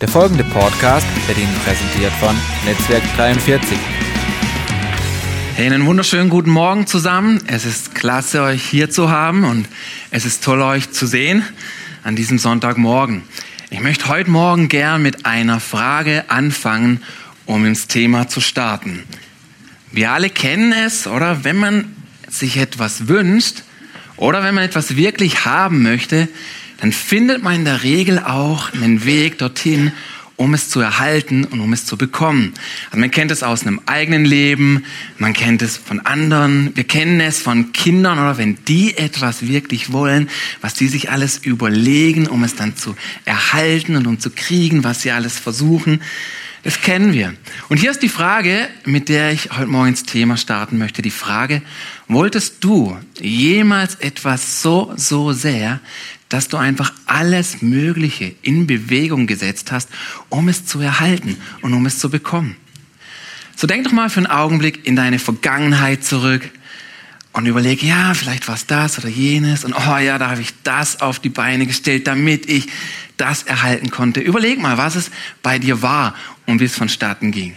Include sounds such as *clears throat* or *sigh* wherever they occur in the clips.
Der folgende Podcast wird Ihnen präsentiert von Netzwerk 43. Hey, einen wunderschönen guten Morgen zusammen. Es ist klasse, euch hier zu haben und es ist toll, euch zu sehen an diesem Sonntagmorgen. Ich möchte heute Morgen gern mit einer Frage anfangen, um ins Thema zu starten. Wir alle kennen es, oder? Wenn man sich etwas wünscht oder wenn man etwas wirklich haben möchte, dann findet man in der Regel auch einen Weg dorthin, um es zu erhalten und um es zu bekommen. Also man kennt es aus einem eigenen Leben, man kennt es von anderen, wir kennen es von Kindern oder wenn die etwas wirklich wollen, was die sich alles überlegen, um es dann zu erhalten und um zu kriegen, was sie alles versuchen. Das kennen wir. Und hier ist die Frage, mit der ich heute Morgen ins Thema starten möchte. Die Frage, wolltest du jemals etwas so, so sehr, dass du einfach alles Mögliche in Bewegung gesetzt hast, um es zu erhalten und um es zu bekommen? So denk doch mal für einen Augenblick in deine Vergangenheit zurück und überleg, ja, vielleicht war es das oder jenes und oh ja, da habe ich das auf die Beine gestellt, damit ich das erhalten konnte. Überleg mal, was es bei dir war und wie es vonstatten ging.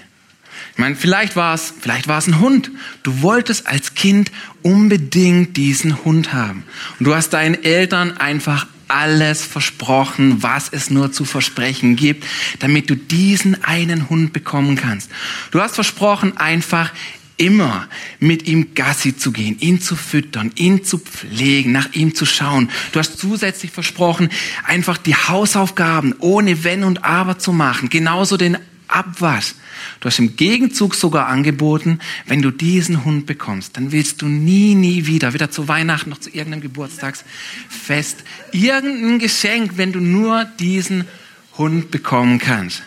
Ich meine, vielleicht war es, vielleicht war es ein Hund. Du wolltest als Kind unbedingt diesen Hund haben. Und du hast deinen Eltern einfach alles versprochen, was es nur zu versprechen gibt, damit du diesen einen Hund bekommen kannst. Du hast versprochen, einfach immer mit ihm Gassi zu gehen, ihn zu füttern, ihn zu pflegen, nach ihm zu schauen. Du hast zusätzlich versprochen, einfach die Hausaufgaben ohne Wenn und Aber zu machen, genauso den Abwasch. Du hast im Gegenzug sogar angeboten, wenn du diesen Hund bekommst, dann willst du nie, nie wieder, weder zu Weihnachten noch zu irgendeinem Geburtstagsfest, irgendein Geschenk, wenn du nur diesen Hund bekommen kannst.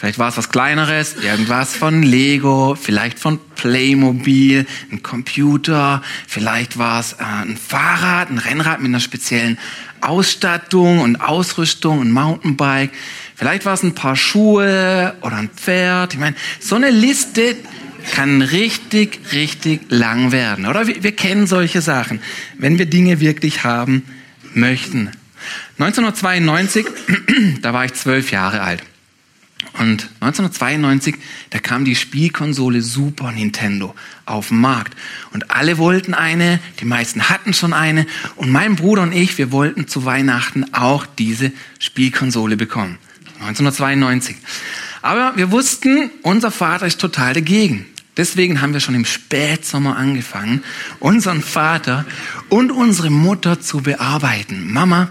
Vielleicht war es was Kleineres, irgendwas von Lego, vielleicht von Playmobil, ein Computer, vielleicht war es äh, ein Fahrrad, ein Rennrad mit einer speziellen Ausstattung und Ausrüstung, ein Mountainbike. Vielleicht war es ein paar Schuhe oder ein Pferd. Ich meine, so eine Liste kann richtig, richtig lang werden. Oder wir, wir kennen solche Sachen, wenn wir Dinge wirklich haben möchten. 1992, *clears throat* da war ich zwölf Jahre alt. Und 1992, da kam die Spielkonsole Super Nintendo auf den Markt. Und alle wollten eine, die meisten hatten schon eine. Und mein Bruder und ich, wir wollten zu Weihnachten auch diese Spielkonsole bekommen. 1992. Aber wir wussten, unser Vater ist total dagegen. Deswegen haben wir schon im Spätsommer angefangen, unseren Vater und unsere Mutter zu bearbeiten. Mama,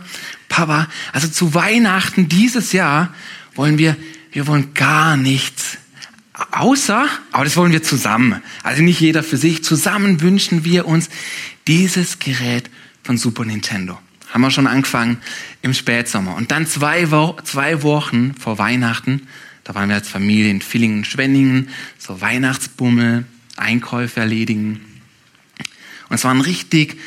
Papa, also zu Weihnachten dieses Jahr wollen wir wir wollen gar nichts. Außer, aber das wollen wir zusammen. Also nicht jeder für sich. Zusammen wünschen wir uns dieses Gerät von Super Nintendo. Haben wir schon angefangen im Spätsommer. Und dann zwei, Wo zwei Wochen vor Weihnachten, da waren wir als Familie in Villingen, Schwenningen, so Weihnachtsbummel, Einkäufe erledigen. Und es war ein richtig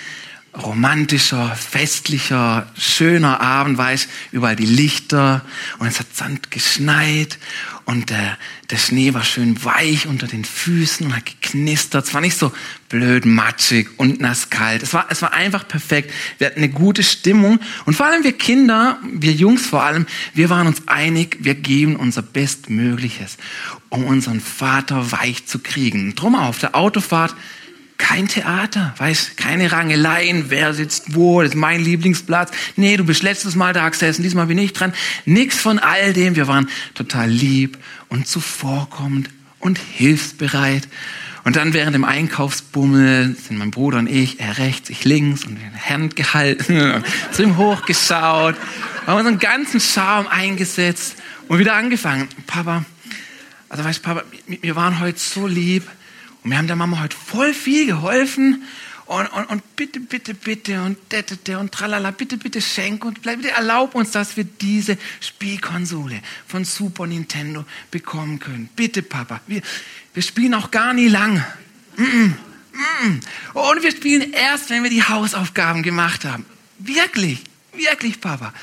romantischer, festlicher, schöner Abend, weiß, überall die Lichter und es hat Sand geschneit und der, der Schnee war schön weich unter den Füßen und hat geknistert. Es war nicht so blöd, matschig und nass kalt. Es war, es war einfach perfekt. Wir hatten eine gute Stimmung und vor allem wir Kinder, wir Jungs vor allem, wir waren uns einig, wir geben unser Bestmögliches, um unseren Vater weich zu kriegen. Drum auf der Autofahrt kein Theater, weißt, keine Rangeleien, wer sitzt wo, das ist mein Lieblingsplatz. Nee, du bist letztes Mal da gesessen, diesmal bin ich dran. Nix von all dem. Wir waren total lieb und zuvorkommend und hilfsbereit. Und dann während dem Einkaufsbummel sind mein Bruder und ich, er rechts, ich links und den Hand gehalten, *laughs* zu ihm hochgeschaut, haben unseren ganzen Charme eingesetzt und wieder angefangen. Papa, also weißt Papa, wir waren heute so lieb, und wir haben der Mama heute voll viel geholfen. Und, und, und bitte, bitte, bitte und detete und tralala, bitte, bitte schenk und bitte erlaub uns, dass wir diese Spielkonsole von Super Nintendo bekommen können. Bitte, Papa. Wir, wir spielen auch gar nie lang. Mm -mm, mm und wir spielen erst, wenn wir die Hausaufgaben gemacht haben. Wirklich, wirklich, Papa.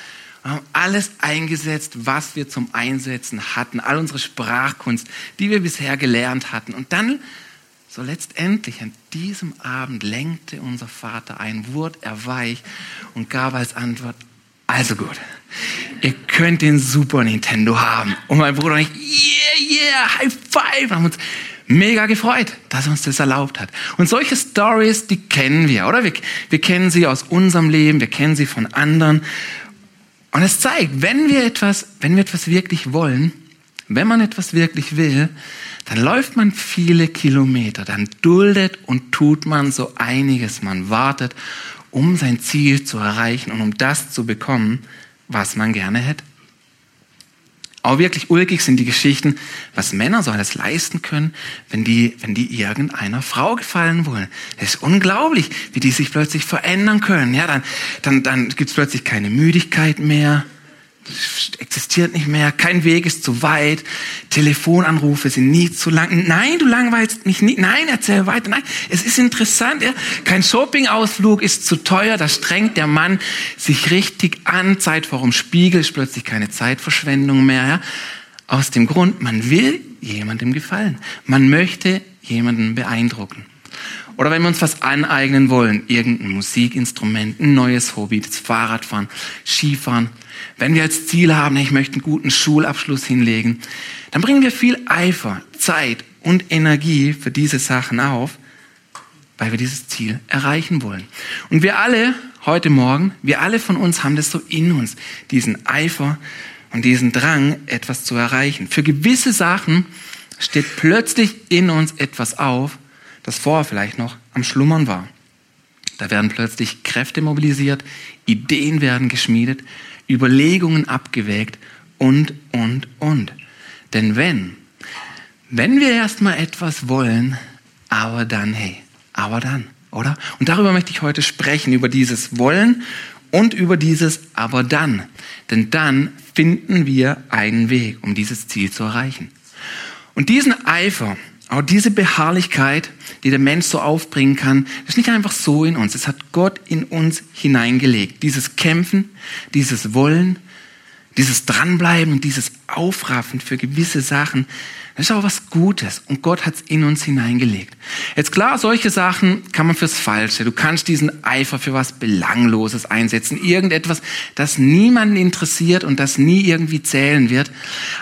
Wir haben alles eingesetzt, was wir zum Einsetzen hatten. All unsere Sprachkunst, die wir bisher gelernt hatten. Und dann so letztendlich an diesem Abend lenkte unser Vater ein, wurde er weich und gab als Antwort, Also gut. Ihr könnt den Super Nintendo haben. Und mein Bruder und ich, yeah, yeah, High Five. Haben uns mega gefreut, dass er uns das erlaubt hat. Und solche Stories, die kennen wir, oder? Wir, wir kennen sie aus unserem Leben, wir kennen sie von anderen. Und es zeigt, wenn wir etwas, wenn wir etwas wirklich wollen, wenn man etwas wirklich will, dann läuft man viele Kilometer, dann duldet und tut man so einiges. Man wartet, um sein Ziel zu erreichen und um das zu bekommen, was man gerne hätte. Aber wirklich ulkig sind die Geschichten, was Männer so alles leisten können, wenn die, wenn die irgendeiner Frau gefallen wollen. Es ist unglaublich, wie die sich plötzlich verändern können. Ja, dann, dann, dann gibt es plötzlich keine Müdigkeit mehr existiert nicht mehr, kein Weg ist zu weit, Telefonanrufe sind nie zu lang. Nein, du langweilst mich nicht. Nein, erzähl weiter. Nein, es ist interessant. Ja? Kein Shoppingausflug ist zu teuer, da strengt der Mann sich richtig an. Zeit vor dem Spiegel ist plötzlich keine Zeitverschwendung mehr. Ja? Aus dem Grund, man will jemandem gefallen. Man möchte jemanden beeindrucken. Oder wenn wir uns was aneignen wollen, irgendein Musikinstrument, ein neues Hobby, das Fahrradfahren, Skifahren. Wenn wir als Ziel haben, ich möchte einen guten Schulabschluss hinlegen, dann bringen wir viel Eifer, Zeit und Energie für diese Sachen auf, weil wir dieses Ziel erreichen wollen. Und wir alle heute Morgen, wir alle von uns haben das so in uns, diesen Eifer und diesen Drang, etwas zu erreichen. Für gewisse Sachen steht plötzlich in uns etwas auf, das vorher vielleicht noch am Schlummern war. Da werden plötzlich Kräfte mobilisiert, Ideen werden geschmiedet, Überlegungen abgewägt und, und, und. Denn wenn, wenn wir erstmal etwas wollen, aber dann, hey, aber dann, oder? Und darüber möchte ich heute sprechen, über dieses Wollen und über dieses aber dann. Denn dann finden wir einen Weg, um dieses Ziel zu erreichen. Und diesen Eifer, auch diese Beharrlichkeit, die der Mensch so aufbringen kann, ist nicht einfach so in uns. Es hat Gott in uns hineingelegt. Dieses Kämpfen, dieses Wollen, dieses Dranbleiben dieses Aufraffen für gewisse Sachen, das ist auch was Gutes und Gott hat es in uns hineingelegt. Jetzt klar, solche Sachen kann man fürs Falsche. Du kannst diesen Eifer für was Belangloses einsetzen, irgendetwas, das niemanden interessiert und das nie irgendwie zählen wird.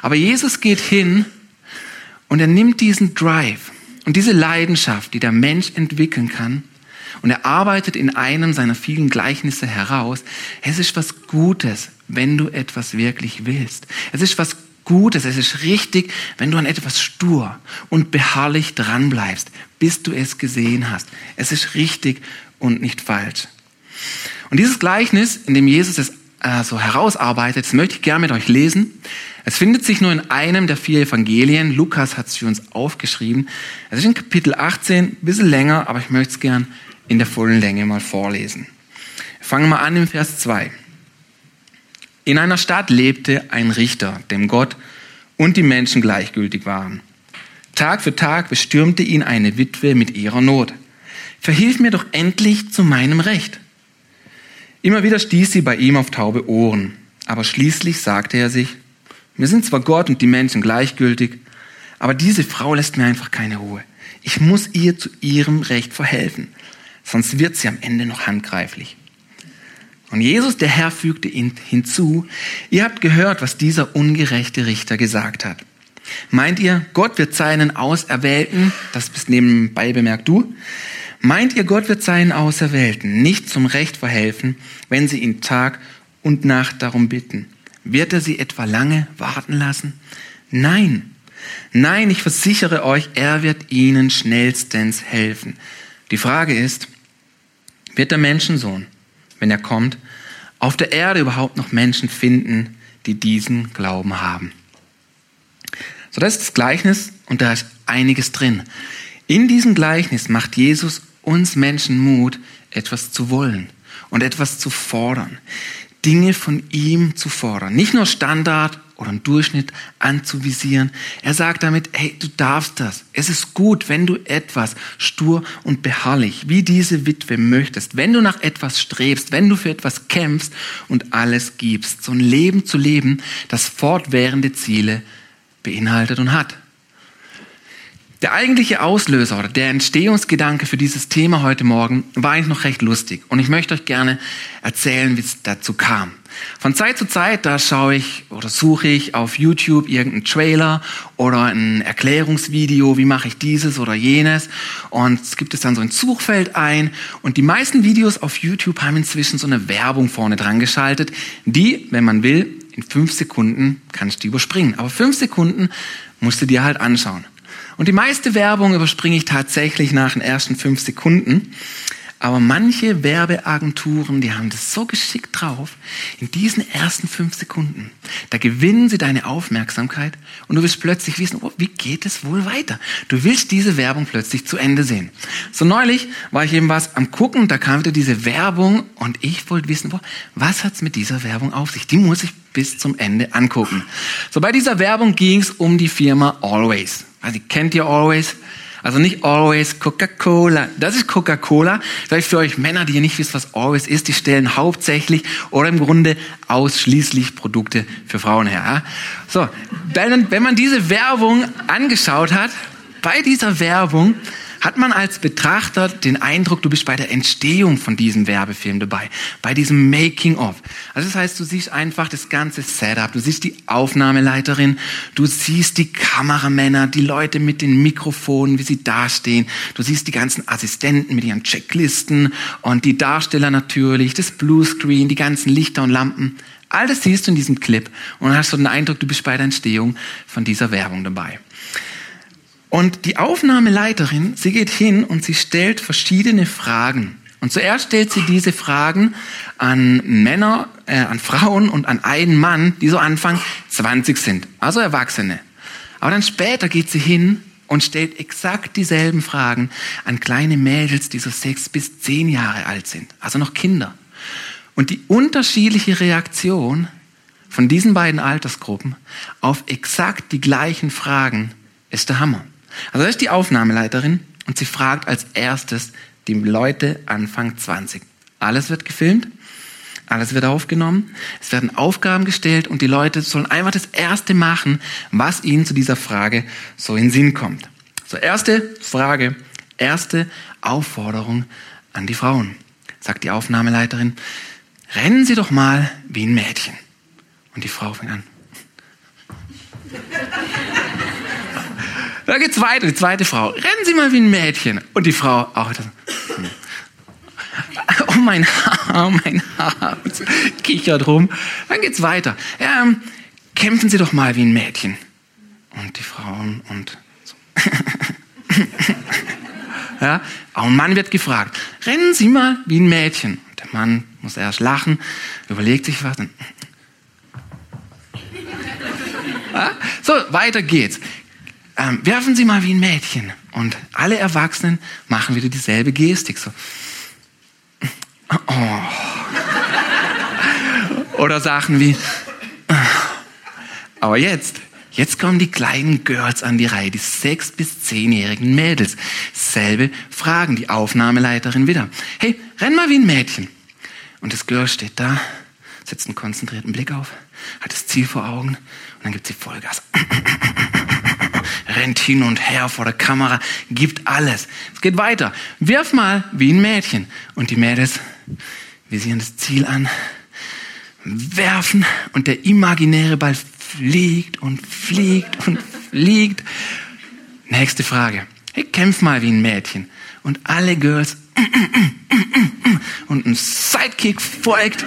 Aber Jesus geht hin und er nimmt diesen Drive und diese Leidenschaft, die der Mensch entwickeln kann, und er arbeitet in einem seiner vielen Gleichnisse heraus. Es ist was Gutes, wenn du etwas wirklich willst. Es ist was Gutes, es ist richtig, wenn du an etwas stur und beharrlich dranbleibst, bis du es gesehen hast. Es ist richtig und nicht falsch. Und dieses Gleichnis, in dem Jesus es äh, so herausarbeitet, das möchte ich gerne mit euch lesen. Es findet sich nur in einem der vier Evangelien. Lukas hat es für uns aufgeschrieben. Es ist in Kapitel 18, ein bisschen länger, aber ich möchte es gern in der vollen Länge mal vorlesen. Fangen wir an im Vers 2. In einer Stadt lebte ein Richter, dem Gott und die Menschen gleichgültig waren. Tag für Tag bestürmte ihn eine Witwe mit ihrer Not. Verhilf mir doch endlich zu meinem Recht. Immer wieder stieß sie bei ihm auf taube Ohren, aber schließlich sagte er sich, mir sind zwar Gott und die Menschen gleichgültig, aber diese Frau lässt mir einfach keine Ruhe. Ich muss ihr zu ihrem Recht verhelfen, sonst wird sie am Ende noch handgreiflich. Und Jesus, der Herr, fügte hinzu, ihr habt gehört, was dieser ungerechte Richter gesagt hat. Meint ihr, Gott wird seinen Auserwählten, das bist nebenbei bemerkt du, meint ihr, Gott wird seinen Auserwählten nicht zum Recht verhelfen, wenn sie ihn Tag und Nacht darum bitten? Wird er sie etwa lange warten lassen? Nein. Nein, ich versichere euch, er wird ihnen schnellstens helfen. Die Frage ist, wird der Menschensohn, wenn er kommt, auf der Erde überhaupt noch Menschen finden, die diesen Glauben haben? So, das ist das Gleichnis und da ist einiges drin. In diesem Gleichnis macht Jesus uns Menschen Mut, etwas zu wollen und etwas zu fordern. Dinge von ihm zu fordern. Nicht nur Standard oder einen Durchschnitt anzuvisieren. Er sagt damit, hey, du darfst das. Es ist gut, wenn du etwas stur und beharrlich, wie diese Witwe möchtest, wenn du nach etwas strebst, wenn du für etwas kämpfst und alles gibst. So ein Leben zu leben, das fortwährende Ziele beinhaltet und hat. Der eigentliche Auslöser oder der Entstehungsgedanke für dieses Thema heute Morgen war eigentlich noch recht lustig. Und ich möchte euch gerne erzählen, wie es dazu kam. Von Zeit zu Zeit, da schaue ich oder suche ich auf YouTube irgendeinen Trailer oder ein Erklärungsvideo, wie mache ich dieses oder jenes. Und es gibt es dann so ein Suchfeld ein. Und die meisten Videos auf YouTube haben inzwischen so eine Werbung vorne dran geschaltet, die, wenn man will, in fünf Sekunden kannst du überspringen. Aber fünf Sekunden musst du dir halt anschauen. Und die meiste Werbung überspringe ich tatsächlich nach den ersten fünf Sekunden. Aber manche Werbeagenturen, die haben das so geschickt drauf, in diesen ersten fünf Sekunden, da gewinnen sie deine Aufmerksamkeit und du willst plötzlich wissen, oh, wie geht es wohl weiter? Du willst diese Werbung plötzlich zu Ende sehen. So neulich war ich eben was am gucken, da kam wieder diese Werbung und ich wollte wissen, oh, was hat's mit dieser Werbung auf sich? Die muss ich bis zum Ende angucken. So bei dieser Werbung ging es um die Firma Always. Also kennt ihr Always? Also nicht Always Coca-Cola. Das ist Coca-Cola. Vielleicht für euch Männer, die ihr nicht wisst, was Always ist, die stellen hauptsächlich oder im Grunde ausschließlich Produkte für Frauen her. So, wenn man diese Werbung angeschaut hat, bei dieser Werbung hat man als Betrachter den Eindruck, du bist bei der Entstehung von diesem Werbefilm dabei, bei diesem Making-of. Also das heißt, du siehst einfach das ganze Setup, du siehst die Aufnahmeleiterin, du siehst die Kameramänner, die Leute mit den Mikrofonen, wie sie dastehen, du siehst die ganzen Assistenten mit ihren Checklisten und die Darsteller natürlich, das Bluescreen, die ganzen Lichter und Lampen. All das siehst du in diesem Clip und hast so den Eindruck, du bist bei der Entstehung von dieser Werbung dabei. Und die Aufnahmeleiterin, sie geht hin und sie stellt verschiedene Fragen. Und zuerst stellt sie diese Fragen an Männer, äh, an Frauen und an einen Mann, die so Anfang 20 sind, also Erwachsene. Aber dann später geht sie hin und stellt exakt dieselben Fragen an kleine Mädels, die so sechs bis zehn Jahre alt sind, also noch Kinder. Und die unterschiedliche Reaktion von diesen beiden Altersgruppen auf exakt die gleichen Fragen ist der Hammer. Also das ist die Aufnahmeleiterin und sie fragt als erstes die Leute Anfang 20. Alles wird gefilmt, alles wird aufgenommen, es werden Aufgaben gestellt und die Leute sollen einfach das Erste machen, was ihnen zu dieser Frage so in den Sinn kommt. So, erste Frage, erste Aufforderung an die Frauen. Sagt die Aufnahmeleiterin, rennen Sie doch mal wie ein Mädchen. Und die Frau fängt an. Da geht's weiter, die zweite Frau. Rennen Sie mal wie ein Mädchen. Und die Frau auch. Das, hm. *laughs* Oh mein Haar, mein Haar. *laughs* Kichert rum. Dann geht's weiter. Ähm, kämpfen Sie doch mal wie ein Mädchen. Und die Frauen und so. *laughs* ja, auch ein Mann wird gefragt. Rennen Sie mal wie ein Mädchen. Und der Mann muss erst lachen, überlegt sich was. Ja, so, weiter geht's ähm, werfen Sie mal wie ein Mädchen. Und alle Erwachsenen machen wieder dieselbe Gestik. So. Oh. Oder Sachen wie, aber jetzt, jetzt kommen die kleinen Girls an die Reihe, die sechs- bis zehnjährigen Mädels. Selbe Fragen, die Aufnahmeleiterin wieder. Hey, renn mal wie ein Mädchen. Und das Girl steht da, setzt einen konzentrierten Blick auf, hat das Ziel vor Augen und dann gibt sie Vollgas rennt hin und her vor der Kamera, gibt alles. Es geht weiter. Wirf mal wie ein Mädchen. Und die Mädels visieren das Ziel an, werfen und der imaginäre Ball fliegt und fliegt und fliegt. Nächste Frage. Hey, kämpf mal wie ein Mädchen. Und alle Girls und ein Sidekick folgt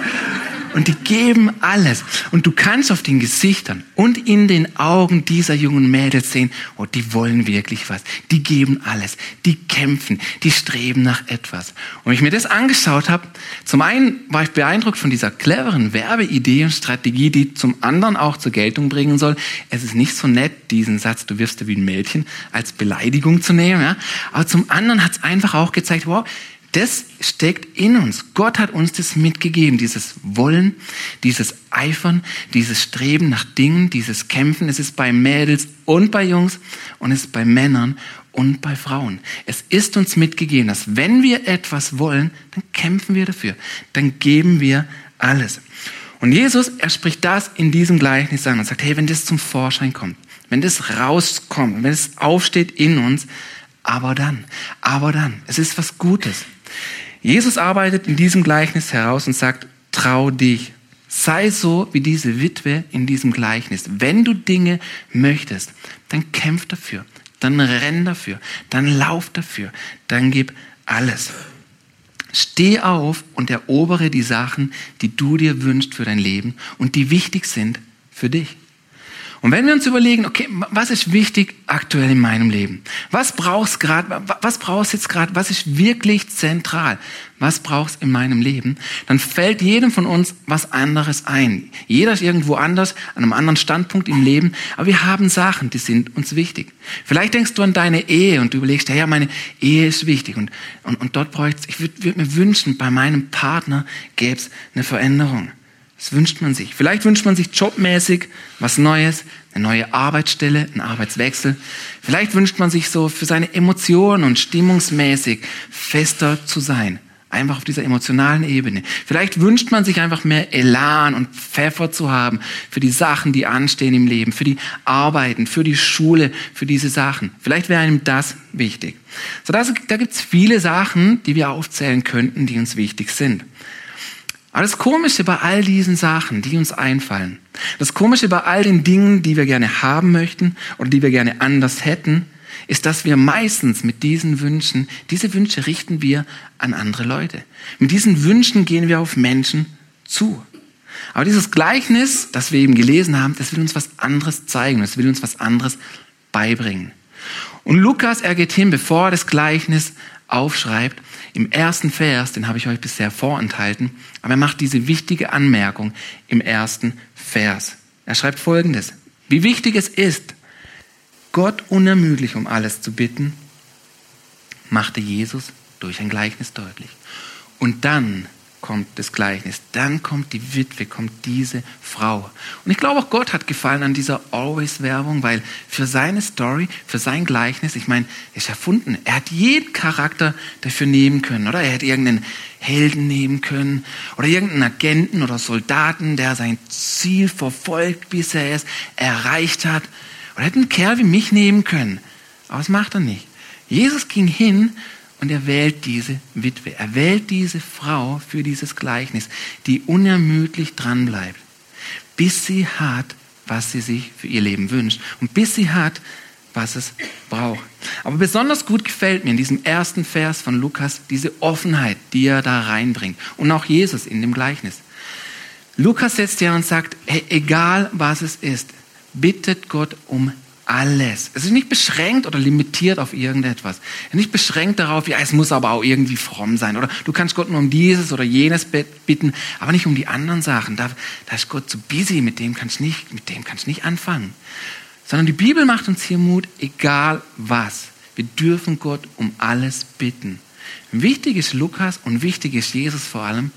und die geben alles. Und du kannst auf den Gesichtern und in den Augen dieser jungen Mädels sehen, oh, die wollen wirklich was. Die geben alles. Die kämpfen. Die streben nach etwas. Und wenn ich mir das angeschaut habe, zum einen war ich beeindruckt von dieser cleveren Werbeidee und Strategie, die zum anderen auch zur Geltung bringen soll. Es ist nicht so nett, diesen Satz, du wirst ja wie ein Mädchen, als Beleidigung zu nehmen. Ja? Aber zum anderen hat es einfach auch gezeigt, wow, das steckt in uns. Gott hat uns das mitgegeben, dieses Wollen, dieses Eifern, dieses Streben nach Dingen, dieses Kämpfen. Es ist bei Mädels und bei Jungs und es ist bei Männern und bei Frauen. Es ist uns mitgegeben, dass wenn wir etwas wollen, dann kämpfen wir dafür. Dann geben wir alles. Und Jesus, er spricht das in diesem Gleichnis an und sagt, hey, wenn das zum Vorschein kommt, wenn das rauskommt, wenn es aufsteht in uns, aber dann, aber dann, es ist was Gutes. Jesus arbeitet in diesem Gleichnis heraus und sagt, trau dich. Sei so wie diese Witwe in diesem Gleichnis. Wenn du Dinge möchtest, dann kämpf dafür, dann renn dafür, dann lauf dafür, dann gib alles. Steh auf und erobere die Sachen, die du dir wünschst für dein Leben und die wichtig sind für dich. Und wenn wir uns überlegen, okay, was ist wichtig aktuell in meinem Leben? Was brauchst gerade, was brauchst jetzt gerade, was ist wirklich zentral? Was brauchst in meinem Leben? Dann fällt jedem von uns was anderes ein. Jeder ist irgendwo anders, an einem anderen Standpunkt im Leben, aber wir haben Sachen, die sind uns wichtig. Vielleicht denkst du an deine Ehe und du überlegst, ja, ja meine Ehe ist wichtig und, und, und dort bräuchte ich würde würd mir wünschen, bei meinem Partner gäbe es eine Veränderung. Das wünscht man sich. Vielleicht wünscht man sich jobmäßig was Neues, eine neue Arbeitsstelle, einen Arbeitswechsel. Vielleicht wünscht man sich so für seine Emotionen und stimmungsmäßig fester zu sein. Einfach auf dieser emotionalen Ebene. Vielleicht wünscht man sich einfach mehr Elan und Pfeffer zu haben für die Sachen, die anstehen im Leben, für die Arbeiten, für die Schule, für diese Sachen. Vielleicht wäre einem das wichtig. So, das, da gibt es viele Sachen, die wir aufzählen könnten, die uns wichtig sind. Aber das Komische bei all diesen Sachen, die uns einfallen, das Komische bei all den Dingen, die wir gerne haben möchten oder die wir gerne anders hätten, ist, dass wir meistens mit diesen Wünschen, diese Wünsche richten wir an andere Leute. Mit diesen Wünschen gehen wir auf Menschen zu. Aber dieses Gleichnis, das wir eben gelesen haben, das will uns was anderes zeigen, das will uns was anderes beibringen. Und Lukas, er geht hin, bevor er das Gleichnis aufschreibt, im ersten Vers, den habe ich euch bisher vorenthalten, aber er macht diese wichtige Anmerkung im ersten Vers. Er schreibt folgendes. Wie wichtig es ist, Gott unermüdlich um alles zu bitten, machte Jesus durch ein Gleichnis deutlich. Und dann kommt das Gleichnis, dann kommt die Witwe, kommt diese Frau. Und ich glaube auch Gott hat gefallen an dieser Always-Werbung, weil für seine Story, für sein Gleichnis, ich meine, ist erfunden. Er hat jeden Charakter dafür nehmen können, oder? Er hätte irgendeinen Helden nehmen können oder irgendeinen Agenten oder Soldaten, der sein Ziel verfolgt, bis er es erreicht hat. Oder hätte einen Kerl wie mich nehmen können. Aber das macht er nicht. Jesus ging hin und er wählt diese Witwe, er wählt diese Frau für dieses Gleichnis, die unermüdlich dranbleibt, bis sie hat, was sie sich für ihr Leben wünscht und bis sie hat, was es braucht. Aber besonders gut gefällt mir in diesem ersten Vers von Lukas diese Offenheit, die er da reinbringt und auch Jesus in dem Gleichnis. Lukas setzt ja und sagt, hey, egal was es ist, bittet Gott um alles. Es ist nicht beschränkt oder limitiert auf irgendetwas. Nicht beschränkt darauf, ja, es muss aber auch irgendwie fromm sein. Oder du kannst Gott nur um dieses oder jenes bitten, aber nicht um die anderen Sachen. Da, da ist Gott zu busy, mit dem kannst nicht, nicht anfangen. Sondern die Bibel macht uns hier Mut, egal was. Wir dürfen Gott um alles bitten. Wichtig ist Lukas und wichtig ist Jesus vor allem,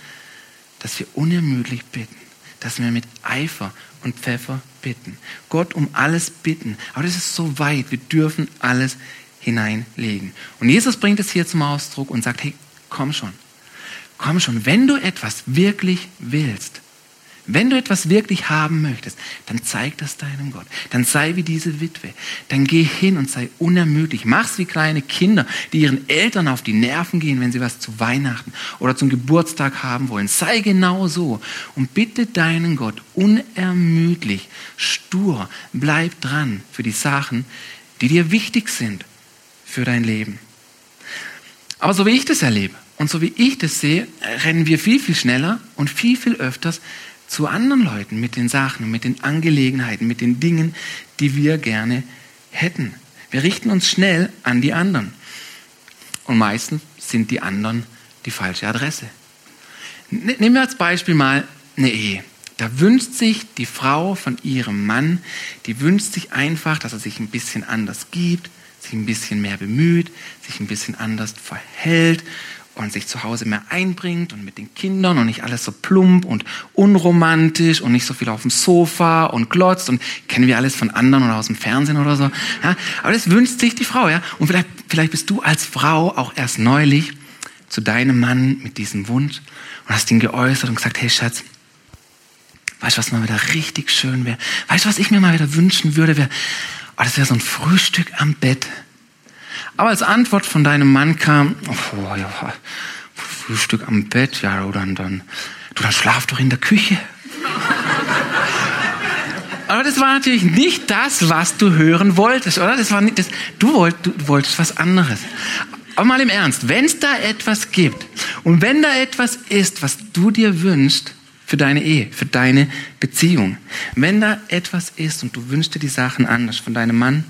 dass wir unermüdlich bitten, dass wir mit Eifer und Pfeffer bitten. Gott um alles bitten. Aber das ist so weit. Wir dürfen alles hineinlegen. Und Jesus bringt es hier zum Ausdruck und sagt, hey, komm schon. Komm schon. Wenn du etwas wirklich willst, wenn du etwas wirklich haben möchtest, dann zeig das deinem Gott. Dann sei wie diese Witwe. Dann geh hin und sei unermüdlich. Mach's wie kleine Kinder, die ihren Eltern auf die Nerven gehen, wenn sie was zu Weihnachten oder zum Geburtstag haben wollen. Sei genau so und bitte deinen Gott unermüdlich, stur, bleib dran für die Sachen, die dir wichtig sind für dein Leben. Aber so wie ich das erlebe und so wie ich das sehe, rennen wir viel, viel schneller und viel, viel öfters zu anderen Leuten mit den Sachen, mit den Angelegenheiten, mit den Dingen, die wir gerne hätten. Wir richten uns schnell an die anderen. Und meistens sind die anderen die falsche Adresse. Nehmen wir als Beispiel mal eine Ehe. Da wünscht sich die Frau von ihrem Mann, die wünscht sich einfach, dass er sich ein bisschen anders gibt, sich ein bisschen mehr bemüht, sich ein bisschen anders verhält und sich zu Hause mehr einbringt und mit den Kindern und nicht alles so plump und unromantisch und nicht so viel auf dem Sofa und glotzt und kennen wir alles von anderen oder aus dem Fernsehen oder so. Ja, aber das wünscht sich die Frau, ja. Und vielleicht, vielleicht bist du als Frau auch erst neulich zu deinem Mann mit diesem Wunsch und hast ihn geäußert und gesagt, hey Schatz, weißt du, was mal wieder richtig schön wäre? Weißt du, was ich mir mal wieder wünschen würde, wäre, oh, das wäre so ein Frühstück am Bett. Aber als Antwort von deinem Mann kam, oh, ja, Frühstück am Bett, ja, du dann, dann, du dann schlaf doch in der Küche. *laughs* Aber das war natürlich nicht das, was du hören wolltest, oder? Das war nicht das, du, wollt, du wolltest was anderes. Aber mal im Ernst, wenn es da etwas gibt und wenn da etwas ist, was du dir wünschst für deine Ehe, für deine Beziehung, wenn da etwas ist und du wünschst dir die Sachen anders von deinem Mann,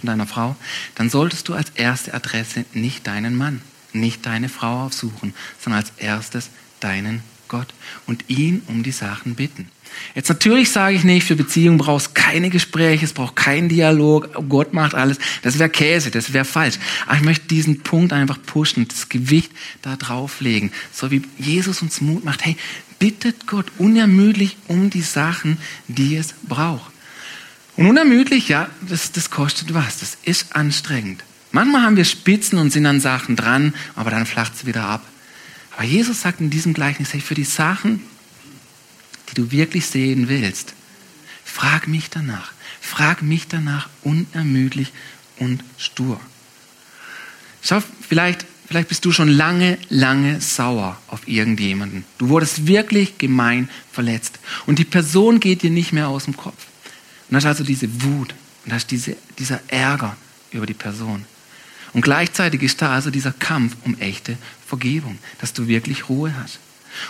von deiner Frau, dann solltest du als erste Adresse nicht deinen Mann, nicht deine Frau aufsuchen, sondern als erstes deinen Gott und ihn um die Sachen bitten. Jetzt natürlich sage ich nicht, für Beziehungen brauchst du keine Gespräche, es braucht keinen Dialog, Gott macht alles. Das wäre Käse, das wäre falsch. Aber ich möchte diesen Punkt einfach pushen, das Gewicht da drauflegen. So wie Jesus uns Mut macht, hey, bittet Gott unermüdlich um die Sachen, die es braucht. Und unermüdlich, ja, das, das kostet was, das ist anstrengend. Manchmal haben wir Spitzen und sind an Sachen dran, aber dann flacht es wieder ab. Aber Jesus sagt in diesem Gleichnis, hey, für die Sachen, die du wirklich sehen willst, frag mich danach. Frag mich danach unermüdlich und stur. Schau, vielleicht, vielleicht bist du schon lange, lange sauer auf irgendjemanden. Du wurdest wirklich gemein verletzt. Und die Person geht dir nicht mehr aus dem Kopf. Und hast also diese Wut und hast diese, dieser Ärger über die Person. Und gleichzeitig ist da also dieser Kampf um echte Vergebung, dass du wirklich Ruhe hast.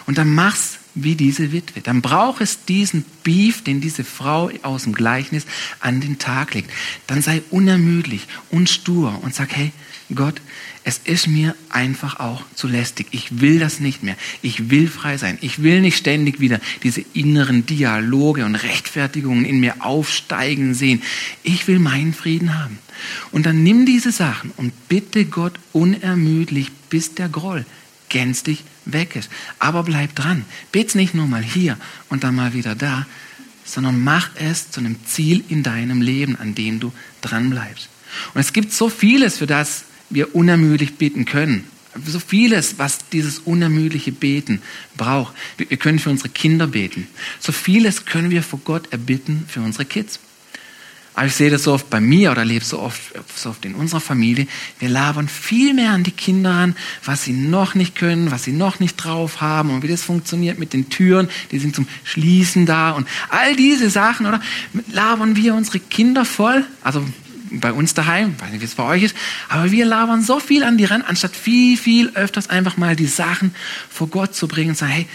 Und dann mach's wie diese Witwe. Dann braucht es diesen Beef, den diese Frau aus dem Gleichnis an den Tag legt. Dann sei unermüdlich und stur und sag, hey Gott, es ist mir einfach auch zu lästig. Ich will das nicht mehr. Ich will frei sein. Ich will nicht ständig wieder diese inneren Dialoge und Rechtfertigungen in mir aufsteigen sehen. Ich will meinen Frieden haben. Und dann nimm diese Sachen und bitte Gott unermüdlich, bis der Groll gänzlich weg ist. Aber bleib dran. Bet's nicht nur mal hier und dann mal wieder da, sondern mach es zu einem Ziel in deinem Leben, an dem du dran bleibst. Und es gibt so vieles, für das wir unermüdlich beten können. So vieles, was dieses unermüdliche Beten braucht. Wir können für unsere Kinder beten. So vieles können wir vor Gott erbitten für unsere Kids. Aber ich sehe das so oft bei mir oder lebe so oft, so oft in unserer Familie. Wir labern viel mehr an die Kinder an, was sie noch nicht können, was sie noch nicht drauf haben und wie das funktioniert mit den Türen, die sind zum Schließen da und all diese Sachen, oder? Labern wir unsere Kinder voll, also bei uns daheim, weiß nicht, wie es bei euch ist, aber wir labern so viel an die ran, anstatt viel, viel öfters einfach mal die Sachen vor Gott zu bringen und sagen, hey,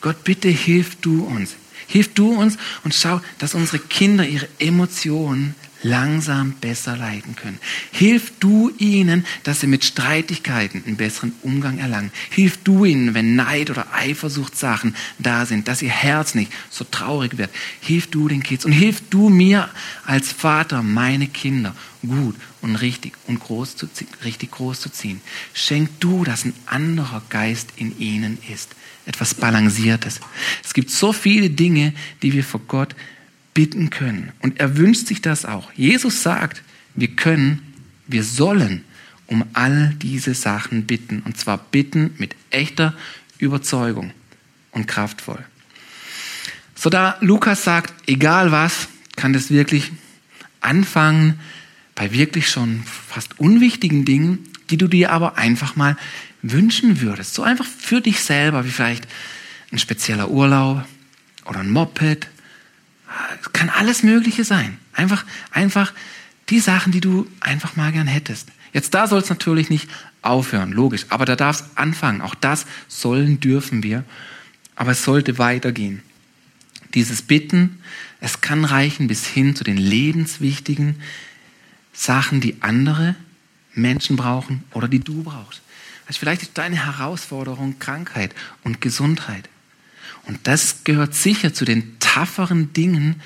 Gott, bitte hilf du uns. Hilf du uns und schau, dass unsere Kinder ihre Emotionen langsam besser leiten können. Hilf du ihnen, dass sie mit Streitigkeiten einen besseren Umgang erlangen. Hilf du ihnen, wenn Neid oder Eifersuchtssachen da sind, dass ihr Herz nicht so traurig wird. Hilf du den Kids und hilf du mir als Vater, meine Kinder gut und richtig und groß zu, richtig groß zu ziehen. Schenk du, dass ein anderer Geist in ihnen ist etwas Balanciertes. Es gibt so viele Dinge, die wir vor Gott bitten können. Und er wünscht sich das auch. Jesus sagt, wir können, wir sollen um all diese Sachen bitten. Und zwar bitten mit echter Überzeugung und kraftvoll. So da Lukas sagt, egal was, kann das wirklich anfangen bei wirklich schon fast unwichtigen Dingen, die du dir aber einfach mal wünschen würdest, so einfach für dich selber, wie vielleicht ein spezieller Urlaub oder ein Moped, es kann alles Mögliche sein. Einfach, einfach die Sachen, die du einfach mal gern hättest. Jetzt da soll es natürlich nicht aufhören, logisch, aber da darf es anfangen. Auch das sollen, dürfen wir, aber es sollte weitergehen. Dieses Bitten, es kann reichen bis hin zu den lebenswichtigen Sachen, die andere Menschen brauchen oder die du brauchst. Also vielleicht ist deine Herausforderung Krankheit und Gesundheit. Und das gehört sicher zu den tafferen Dingen,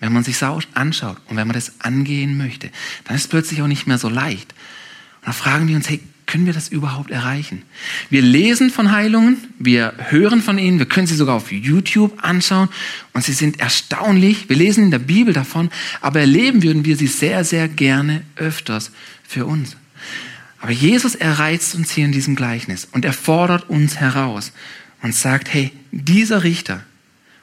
wenn man sich anschaut und wenn man das angehen möchte. Dann ist es plötzlich auch nicht mehr so leicht. Und dann fragen wir uns, hey, können wir das überhaupt erreichen? Wir lesen von Heilungen, wir hören von ihnen, wir können sie sogar auf YouTube anschauen und sie sind erstaunlich. Wir lesen in der Bibel davon, aber erleben würden wir sie sehr, sehr gerne öfters für uns. Aber Jesus erreizt uns hier in diesem Gleichnis und er fordert uns heraus und sagt, hey, dieser Richter,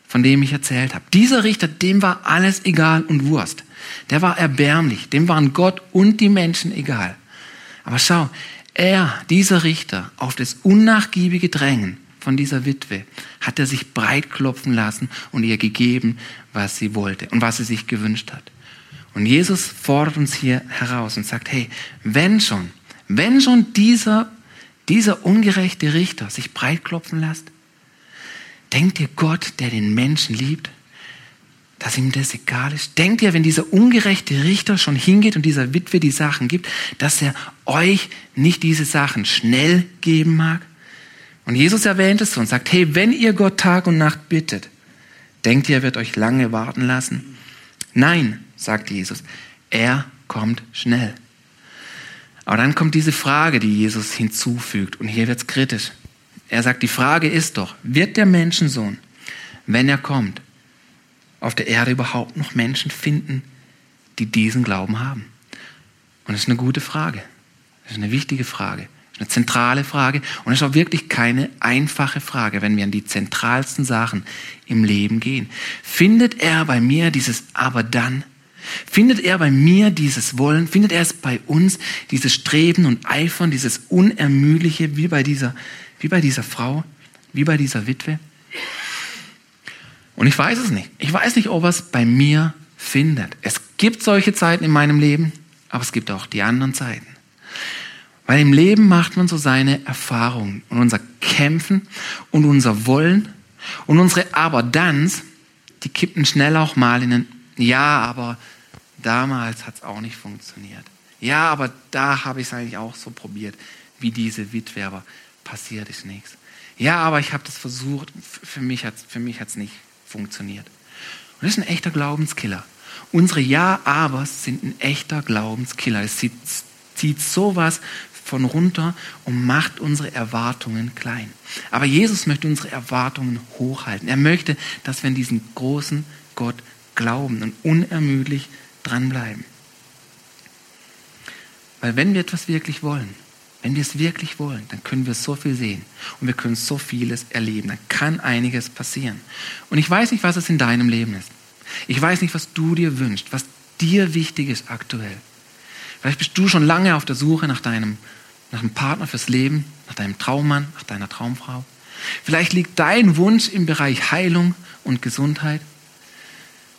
von dem ich erzählt habe, dieser Richter, dem war alles egal und Wurst. Der war erbärmlich. Dem waren Gott und die Menschen egal. Aber schau, er, dieser Richter, auf das unnachgiebige Drängen von dieser Witwe, hat er sich breit klopfen lassen und ihr gegeben, was sie wollte und was sie sich gewünscht hat. Und Jesus fordert uns hier heraus und sagt, hey, wenn schon, wenn schon dieser, dieser ungerechte Richter sich breit klopfen lässt, denkt ihr Gott, der den Menschen liebt, dass ihm das egal ist? Denkt ihr, wenn dieser ungerechte Richter schon hingeht und dieser Witwe die Sachen gibt, dass er euch nicht diese Sachen schnell geben mag? Und Jesus erwähnt es so und sagt, hey, wenn ihr Gott Tag und Nacht bittet, denkt ihr, er wird euch lange warten lassen? Nein, sagt Jesus, er kommt schnell. Aber dann kommt diese Frage, die Jesus hinzufügt und hier wird es kritisch. Er sagt, die Frage ist doch, wird der Menschensohn, wenn er kommt, auf der Erde überhaupt noch Menschen finden, die diesen Glauben haben? Und das ist eine gute Frage. Das ist eine wichtige Frage. Eine zentrale Frage. Und es ist auch wirklich keine einfache Frage, wenn wir an die zentralsten Sachen im Leben gehen. Findet er bei mir dieses Aber dann? Findet er bei mir dieses Wollen? Findet er es bei uns, dieses Streben und Eifern, dieses Unermüdliche, wie bei dieser, wie bei dieser Frau, wie bei dieser Witwe? Und ich weiß es nicht. Ich weiß nicht, ob er es bei mir findet. Es gibt solche Zeiten in meinem Leben, aber es gibt auch die anderen Zeiten. Weil im Leben macht man so seine Erfahrungen und unser Kämpfen und unser Wollen und unsere Aber-Danns, die kippen schnell auch mal in ein Ja, aber damals hat es auch nicht funktioniert. Ja, aber da habe ich es eigentlich auch so probiert, wie diese Witwe, aber passiert ist nichts. Ja, aber ich habe das versucht, für mich hat es nicht funktioniert. Und das ist ein echter Glaubenskiller. Unsere Ja-Abers sind ein echter Glaubenskiller. Es zieht, zieht sowas von runter und macht unsere Erwartungen klein. Aber Jesus möchte unsere Erwartungen hochhalten. Er möchte, dass wir an diesen großen Gott glauben und unermüdlich dranbleiben. Weil wenn wir etwas wirklich wollen, wenn wir es wirklich wollen, dann können wir so viel sehen und wir können so vieles erleben. Dann kann einiges passieren. Und ich weiß nicht, was es in deinem Leben ist. Ich weiß nicht, was du dir wünschst, was dir wichtig ist aktuell. Vielleicht bist du schon lange auf der Suche nach deinem, nach einem Partner fürs Leben, nach deinem Traummann, nach deiner Traumfrau. Vielleicht liegt dein Wunsch im Bereich Heilung und Gesundheit.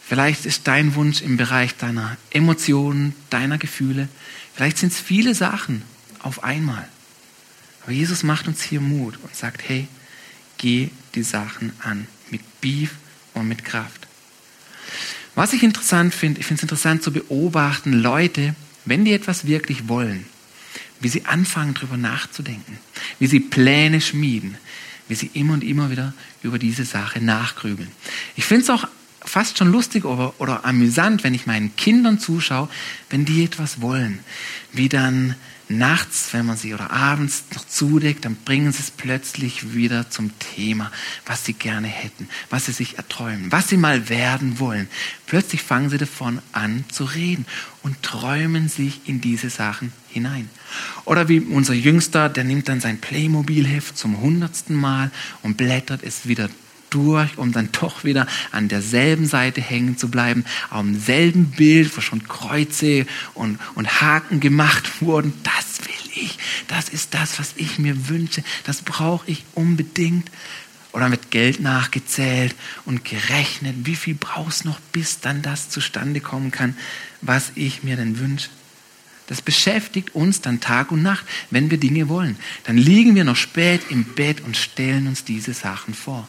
Vielleicht ist dein Wunsch im Bereich deiner Emotionen, deiner Gefühle. Vielleicht sind es viele Sachen auf einmal. Aber Jesus macht uns hier Mut und sagt, hey, geh die Sachen an mit Beef und mit Kraft. Was ich interessant finde, ich finde es interessant zu beobachten, Leute, wenn die etwas wirklich wollen, wie sie anfangen, darüber nachzudenken, wie sie Pläne schmieden, wie sie immer und immer wieder über diese Sache nachgrübeln. Ich finde es auch fast schon lustig oder, oder amüsant, wenn ich meinen Kindern zuschaue, wenn die etwas wollen, wie dann nachts, wenn man sie oder abends noch zudeckt, dann bringen sie es plötzlich wieder zum Thema, was sie gerne hätten, was sie sich erträumen, was sie mal werden wollen. Plötzlich fangen sie davon an zu reden und träumen sich in diese Sachen hinein. Oder wie unser Jüngster, der nimmt dann sein Playmobil-Heft zum hundertsten Mal und blättert es wieder durch, um dann doch wieder an derselben Seite hängen zu bleiben, am selben Bild, wo schon Kreuze und, und Haken gemacht wurden. Das will ich. Das ist das, was ich mir wünsche. Das brauche ich unbedingt. Oder mit Geld nachgezählt und gerechnet, wie viel brauchst noch, bis dann das zustande kommen kann, was ich mir denn wünsche. Das beschäftigt uns dann Tag und Nacht, wenn wir Dinge wollen. Dann liegen wir noch spät im Bett und stellen uns diese Sachen vor.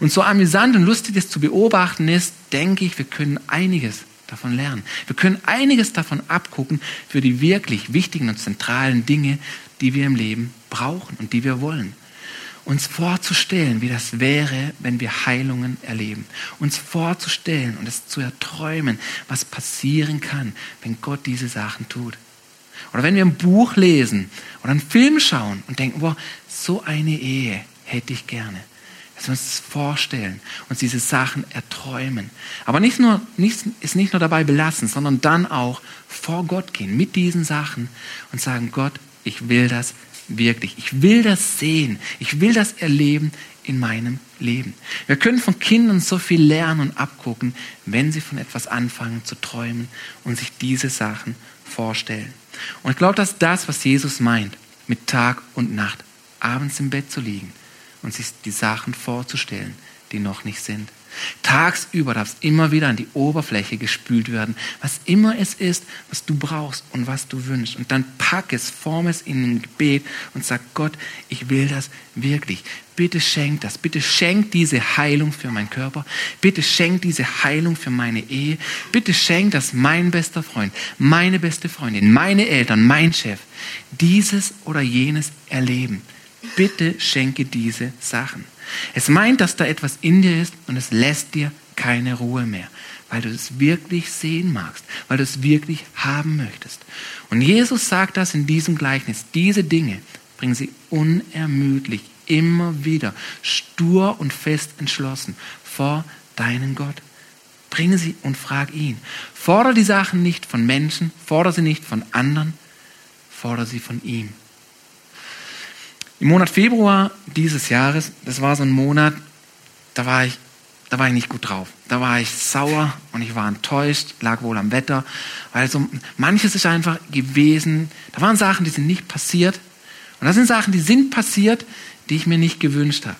Und so amüsant und lustig es zu beobachten ist, denke ich, wir können einiges davon lernen. Wir können einiges davon abgucken für die wirklich wichtigen und zentralen Dinge, die wir im Leben brauchen und die wir wollen. Uns vorzustellen, wie das wäre, wenn wir Heilungen erleben. Uns vorzustellen und es zu erträumen, was passieren kann, wenn Gott diese Sachen tut. Oder wenn wir ein Buch lesen oder einen Film schauen und denken, boah, so eine Ehe hätte ich gerne dass wir uns das vorstellen, uns diese Sachen erträumen. Aber nicht nur, nicht, ist nicht nur dabei belassen, sondern dann auch vor Gott gehen mit diesen Sachen und sagen, Gott, ich will das wirklich. Ich will das sehen. Ich will das erleben in meinem Leben. Wir können von Kindern so viel lernen und abgucken, wenn sie von etwas anfangen zu träumen und sich diese Sachen vorstellen. Und ich glaube, dass das, was Jesus meint, mit Tag und Nacht, abends im Bett zu liegen und sich die Sachen vorzustellen, die noch nicht sind. Tagsüber darf es immer wieder an die Oberfläche gespült werden, was immer es ist, was du brauchst und was du wünschst. Und dann pack es, form es in ein Gebet und sag Gott, ich will das wirklich. Bitte schenk das. Bitte schenk diese Heilung für meinen Körper. Bitte schenk diese Heilung für meine Ehe. Bitte schenk, dass mein bester Freund, meine beste Freundin, meine Eltern, mein Chef dieses oder jenes erleben. Bitte schenke diese Sachen. Es meint, dass da etwas in dir ist und es lässt dir keine Ruhe mehr, weil du es wirklich sehen magst, weil du es wirklich haben möchtest. Und Jesus sagt das in diesem Gleichnis. Diese Dinge bringen sie unermüdlich immer wieder, stur und fest entschlossen vor deinen Gott. Bringe sie und frag ihn. Fordere die Sachen nicht von Menschen, fordere sie nicht von anderen, fordere sie von ihm. Im Monat Februar dieses Jahres, das war so ein Monat, da war ich, da war ich nicht gut drauf. Da war ich sauer und ich war enttäuscht, lag wohl am Wetter, weil so manches ist einfach gewesen. Da waren Sachen, die sind nicht passiert. Und das sind Sachen, die sind passiert, die ich mir nicht gewünscht habe.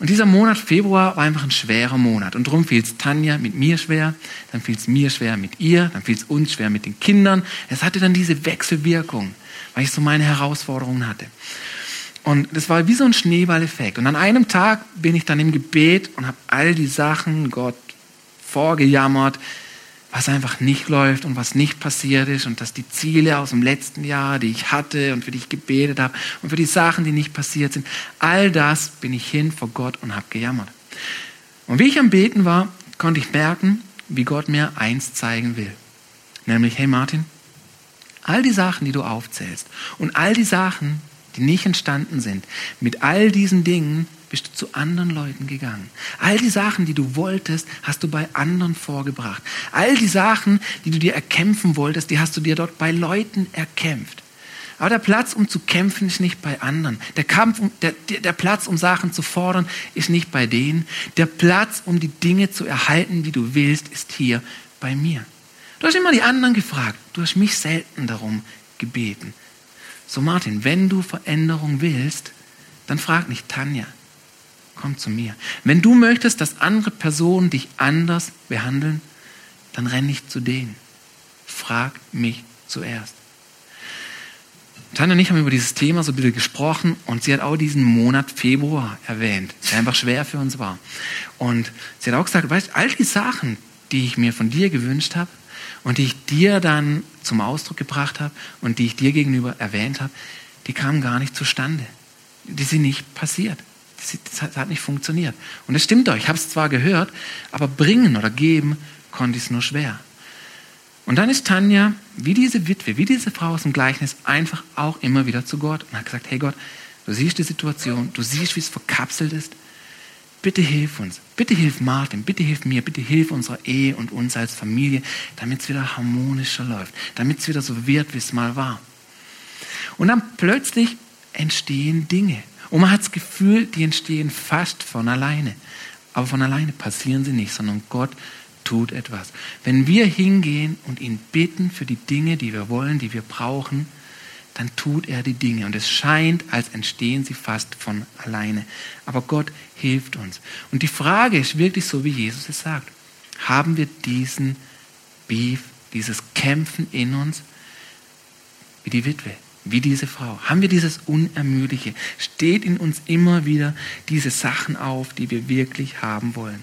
Und dieser Monat Februar war einfach ein schwerer Monat. Und darum fiel es Tanja mit mir schwer, dann fiel es mir schwer mit ihr, dann fiel es uns schwer mit den Kindern. Es hatte dann diese Wechselwirkung, weil ich so meine Herausforderungen hatte. Und das war wie so ein Schneeballeffekt. Und an einem Tag bin ich dann im Gebet und habe all die Sachen Gott vorgejammert, was einfach nicht läuft und was nicht passiert ist und dass die Ziele aus dem letzten Jahr, die ich hatte und für die ich gebetet habe und für die Sachen, die nicht passiert sind, all das bin ich hin vor Gott und habe gejammert. Und wie ich am Beten war, konnte ich merken, wie Gott mir eins zeigen will. Nämlich, hey Martin, all die Sachen, die du aufzählst und all die Sachen, die nicht entstanden sind. Mit all diesen Dingen bist du zu anderen Leuten gegangen. All die Sachen, die du wolltest, hast du bei anderen vorgebracht. All die Sachen, die du dir erkämpfen wolltest, die hast du dir dort bei Leuten erkämpft. Aber der Platz, um zu kämpfen, ist nicht bei anderen. Der, Kampf, der, der Platz, um Sachen zu fordern, ist nicht bei denen. Der Platz, um die Dinge zu erhalten, die du willst, ist hier bei mir. Du hast immer die anderen gefragt. Du hast mich selten darum gebeten. So Martin, wenn du Veränderung willst, dann frag nicht Tanja. Komm zu mir. Wenn du möchtest, dass andere Personen dich anders behandeln, dann renn nicht zu denen. Frag mich zuerst. Tanja und ich haben über dieses Thema so ein bisschen gesprochen und sie hat auch diesen Monat Februar erwähnt, der einfach schwer für uns war. Und sie hat auch gesagt, weißt, all die Sachen, die ich mir von dir gewünscht habe, und die ich dir dann zum Ausdruck gebracht habe und die ich dir gegenüber erwähnt habe, die kamen gar nicht zustande. Die sind nicht passiert. Das hat nicht funktioniert. Und es stimmt doch, ich habe es zwar gehört, aber bringen oder geben konnte ich es nur schwer. Und dann ist Tanja, wie diese Witwe, wie diese Frau aus dem Gleichnis, einfach auch immer wieder zu Gott und hat gesagt, hey Gott, du siehst die Situation, du siehst, wie es verkapselt ist, bitte hilf uns, bitte hilf Martin, bitte hilf mir, bitte hilf unserer Ehe und uns als Familie, damit es wieder harmonischer läuft, damit es wieder so wird, wie es mal war. Und dann plötzlich entstehen Dinge. Und man hat das Gefühl, die entstehen fast von alleine. Aber von alleine passieren sie nicht, sondern Gott tut etwas. Wenn wir hingehen und ihn bitten für die Dinge, die wir wollen, die wir brauchen, dann tut er die Dinge. Und es scheint, als entstehen sie fast von alleine. Aber Gott hilft uns. Und die Frage ist wirklich so, wie Jesus es sagt. Haben wir diesen Beef, dieses Kämpfen in uns, wie die Witwe, wie diese Frau? Haben wir dieses Unermüdliche? Steht in uns immer wieder diese Sachen auf, die wir wirklich haben wollen?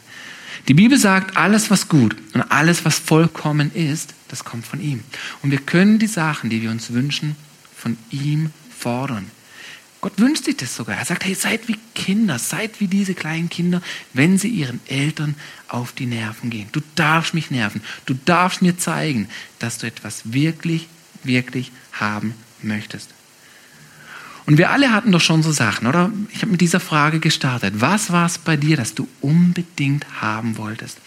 Die Bibel sagt, alles was gut und alles was vollkommen ist, das kommt von ihm. Und wir können die Sachen, die wir uns wünschen, von ihm fordern. Gott wünscht sich das sogar. Er sagt, hey, seid wie Kinder, seid wie diese kleinen Kinder, wenn sie ihren Eltern auf die Nerven gehen. Du darfst mich nerven. Du darfst mir zeigen, dass du etwas wirklich, wirklich haben möchtest. Und wir alle hatten doch schon so Sachen, oder? Ich habe mit dieser Frage gestartet. Was war es bei dir, das du unbedingt haben wolltest?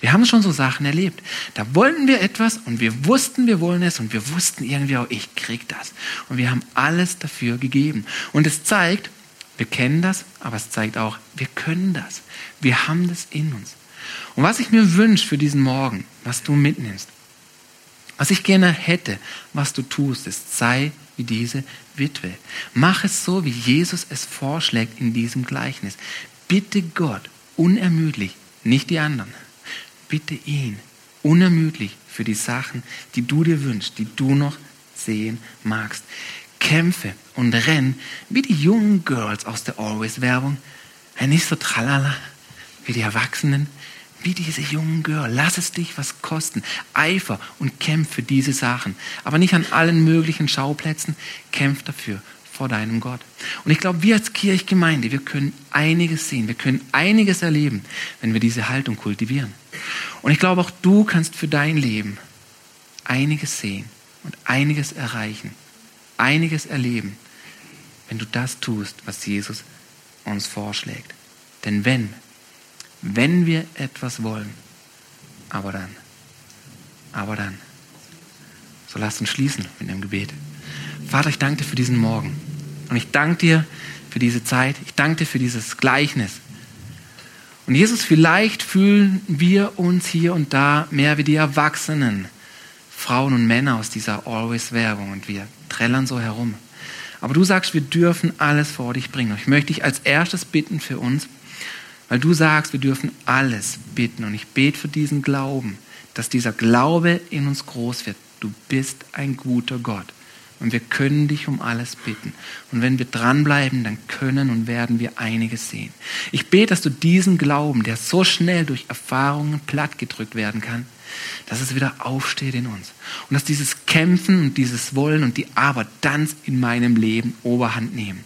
Wir haben schon so Sachen erlebt. Da wollten wir etwas und wir wussten, wir wollen es und wir wussten irgendwie auch, ich krieg das. Und wir haben alles dafür gegeben. Und es zeigt, Wir kennen das, aber es zeigt auch, wir können das. Wir haben das in uns. Und was ich mir wünsche für diesen Morgen, was du mitnimmst, was ich gerne hätte, was du tust, ist, sei wie diese Witwe. Mach es so, wie Jesus es vorschlägt in diesem Gleichnis. Bitte Gott unermüdlich, nicht die anderen. Bitte ihn unermüdlich für die Sachen, die du dir wünschst, die du noch sehen magst. Kämpfe und renn wie die jungen Girls aus der Always-Werbung. Nicht so tralala wie die Erwachsenen, wie diese jungen Girl. Lass es dich was kosten. Eifer und kämpf für diese Sachen. Aber nicht an allen möglichen Schauplätzen. Kämpf dafür vor deinem Gott. Und ich glaube, wir als Kirchgemeinde, wir können einiges sehen. Wir können einiges erleben, wenn wir diese Haltung kultivieren. Und ich glaube, auch du kannst für dein Leben einiges sehen und einiges erreichen, einiges erleben, wenn du das tust, was Jesus uns vorschlägt. Denn wenn wenn wir etwas wollen. Aber dann, aber dann. So lasst uns schließen mit dem Gebet. Vater, ich danke dir für diesen Morgen. Und ich danke dir für diese Zeit. Ich danke dir für dieses Gleichnis. Und Jesus, vielleicht fühlen wir uns hier und da mehr wie die Erwachsenen, Frauen und Männer aus dieser Always-Werbung und wir trällern so herum. Aber du sagst, wir dürfen alles vor dich bringen. Und ich möchte dich als erstes bitten für uns, weil du sagst, wir dürfen alles bitten. Und ich bete für diesen Glauben, dass dieser Glaube in uns groß wird. Du bist ein guter Gott. Und wir können dich um alles bitten. Und wenn wir dranbleiben, dann können und werden wir einiges sehen. Ich bete, dass du diesen Glauben, der so schnell durch Erfahrungen plattgedrückt werden kann, dass es wieder aufsteht in uns. Und dass dieses Kämpfen und dieses Wollen und die Aber dann in meinem Leben Oberhand nehmen.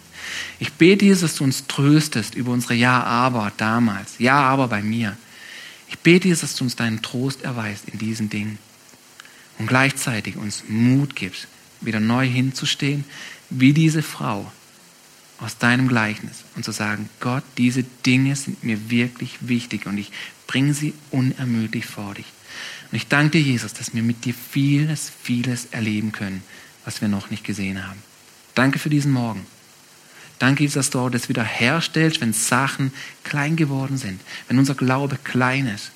Ich bete, Jesus, dass du uns tröstest über unsere Ja-Aber damals, Ja-Aber bei mir. Ich bete, Jesus, dass du uns deinen Trost erweist in diesen Dingen und gleichzeitig uns Mut gibst, wieder neu hinzustehen, wie diese Frau aus deinem Gleichnis und zu sagen, Gott, diese Dinge sind mir wirklich wichtig und ich bringe sie unermüdlich vor dich. Und ich danke dir, Jesus, dass wir mit dir vieles, vieles erleben können, was wir noch nicht gesehen haben. Danke für diesen Morgen. Danke, Jesus, dass du das wieder herstellst, wenn Sachen klein geworden sind, wenn unser Glaube klein ist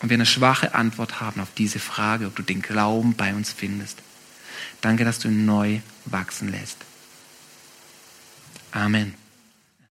und wir eine schwache Antwort haben auf diese Frage, ob du den Glauben bei uns findest. Danke, dass du ihn neu wachsen lässt. Amen.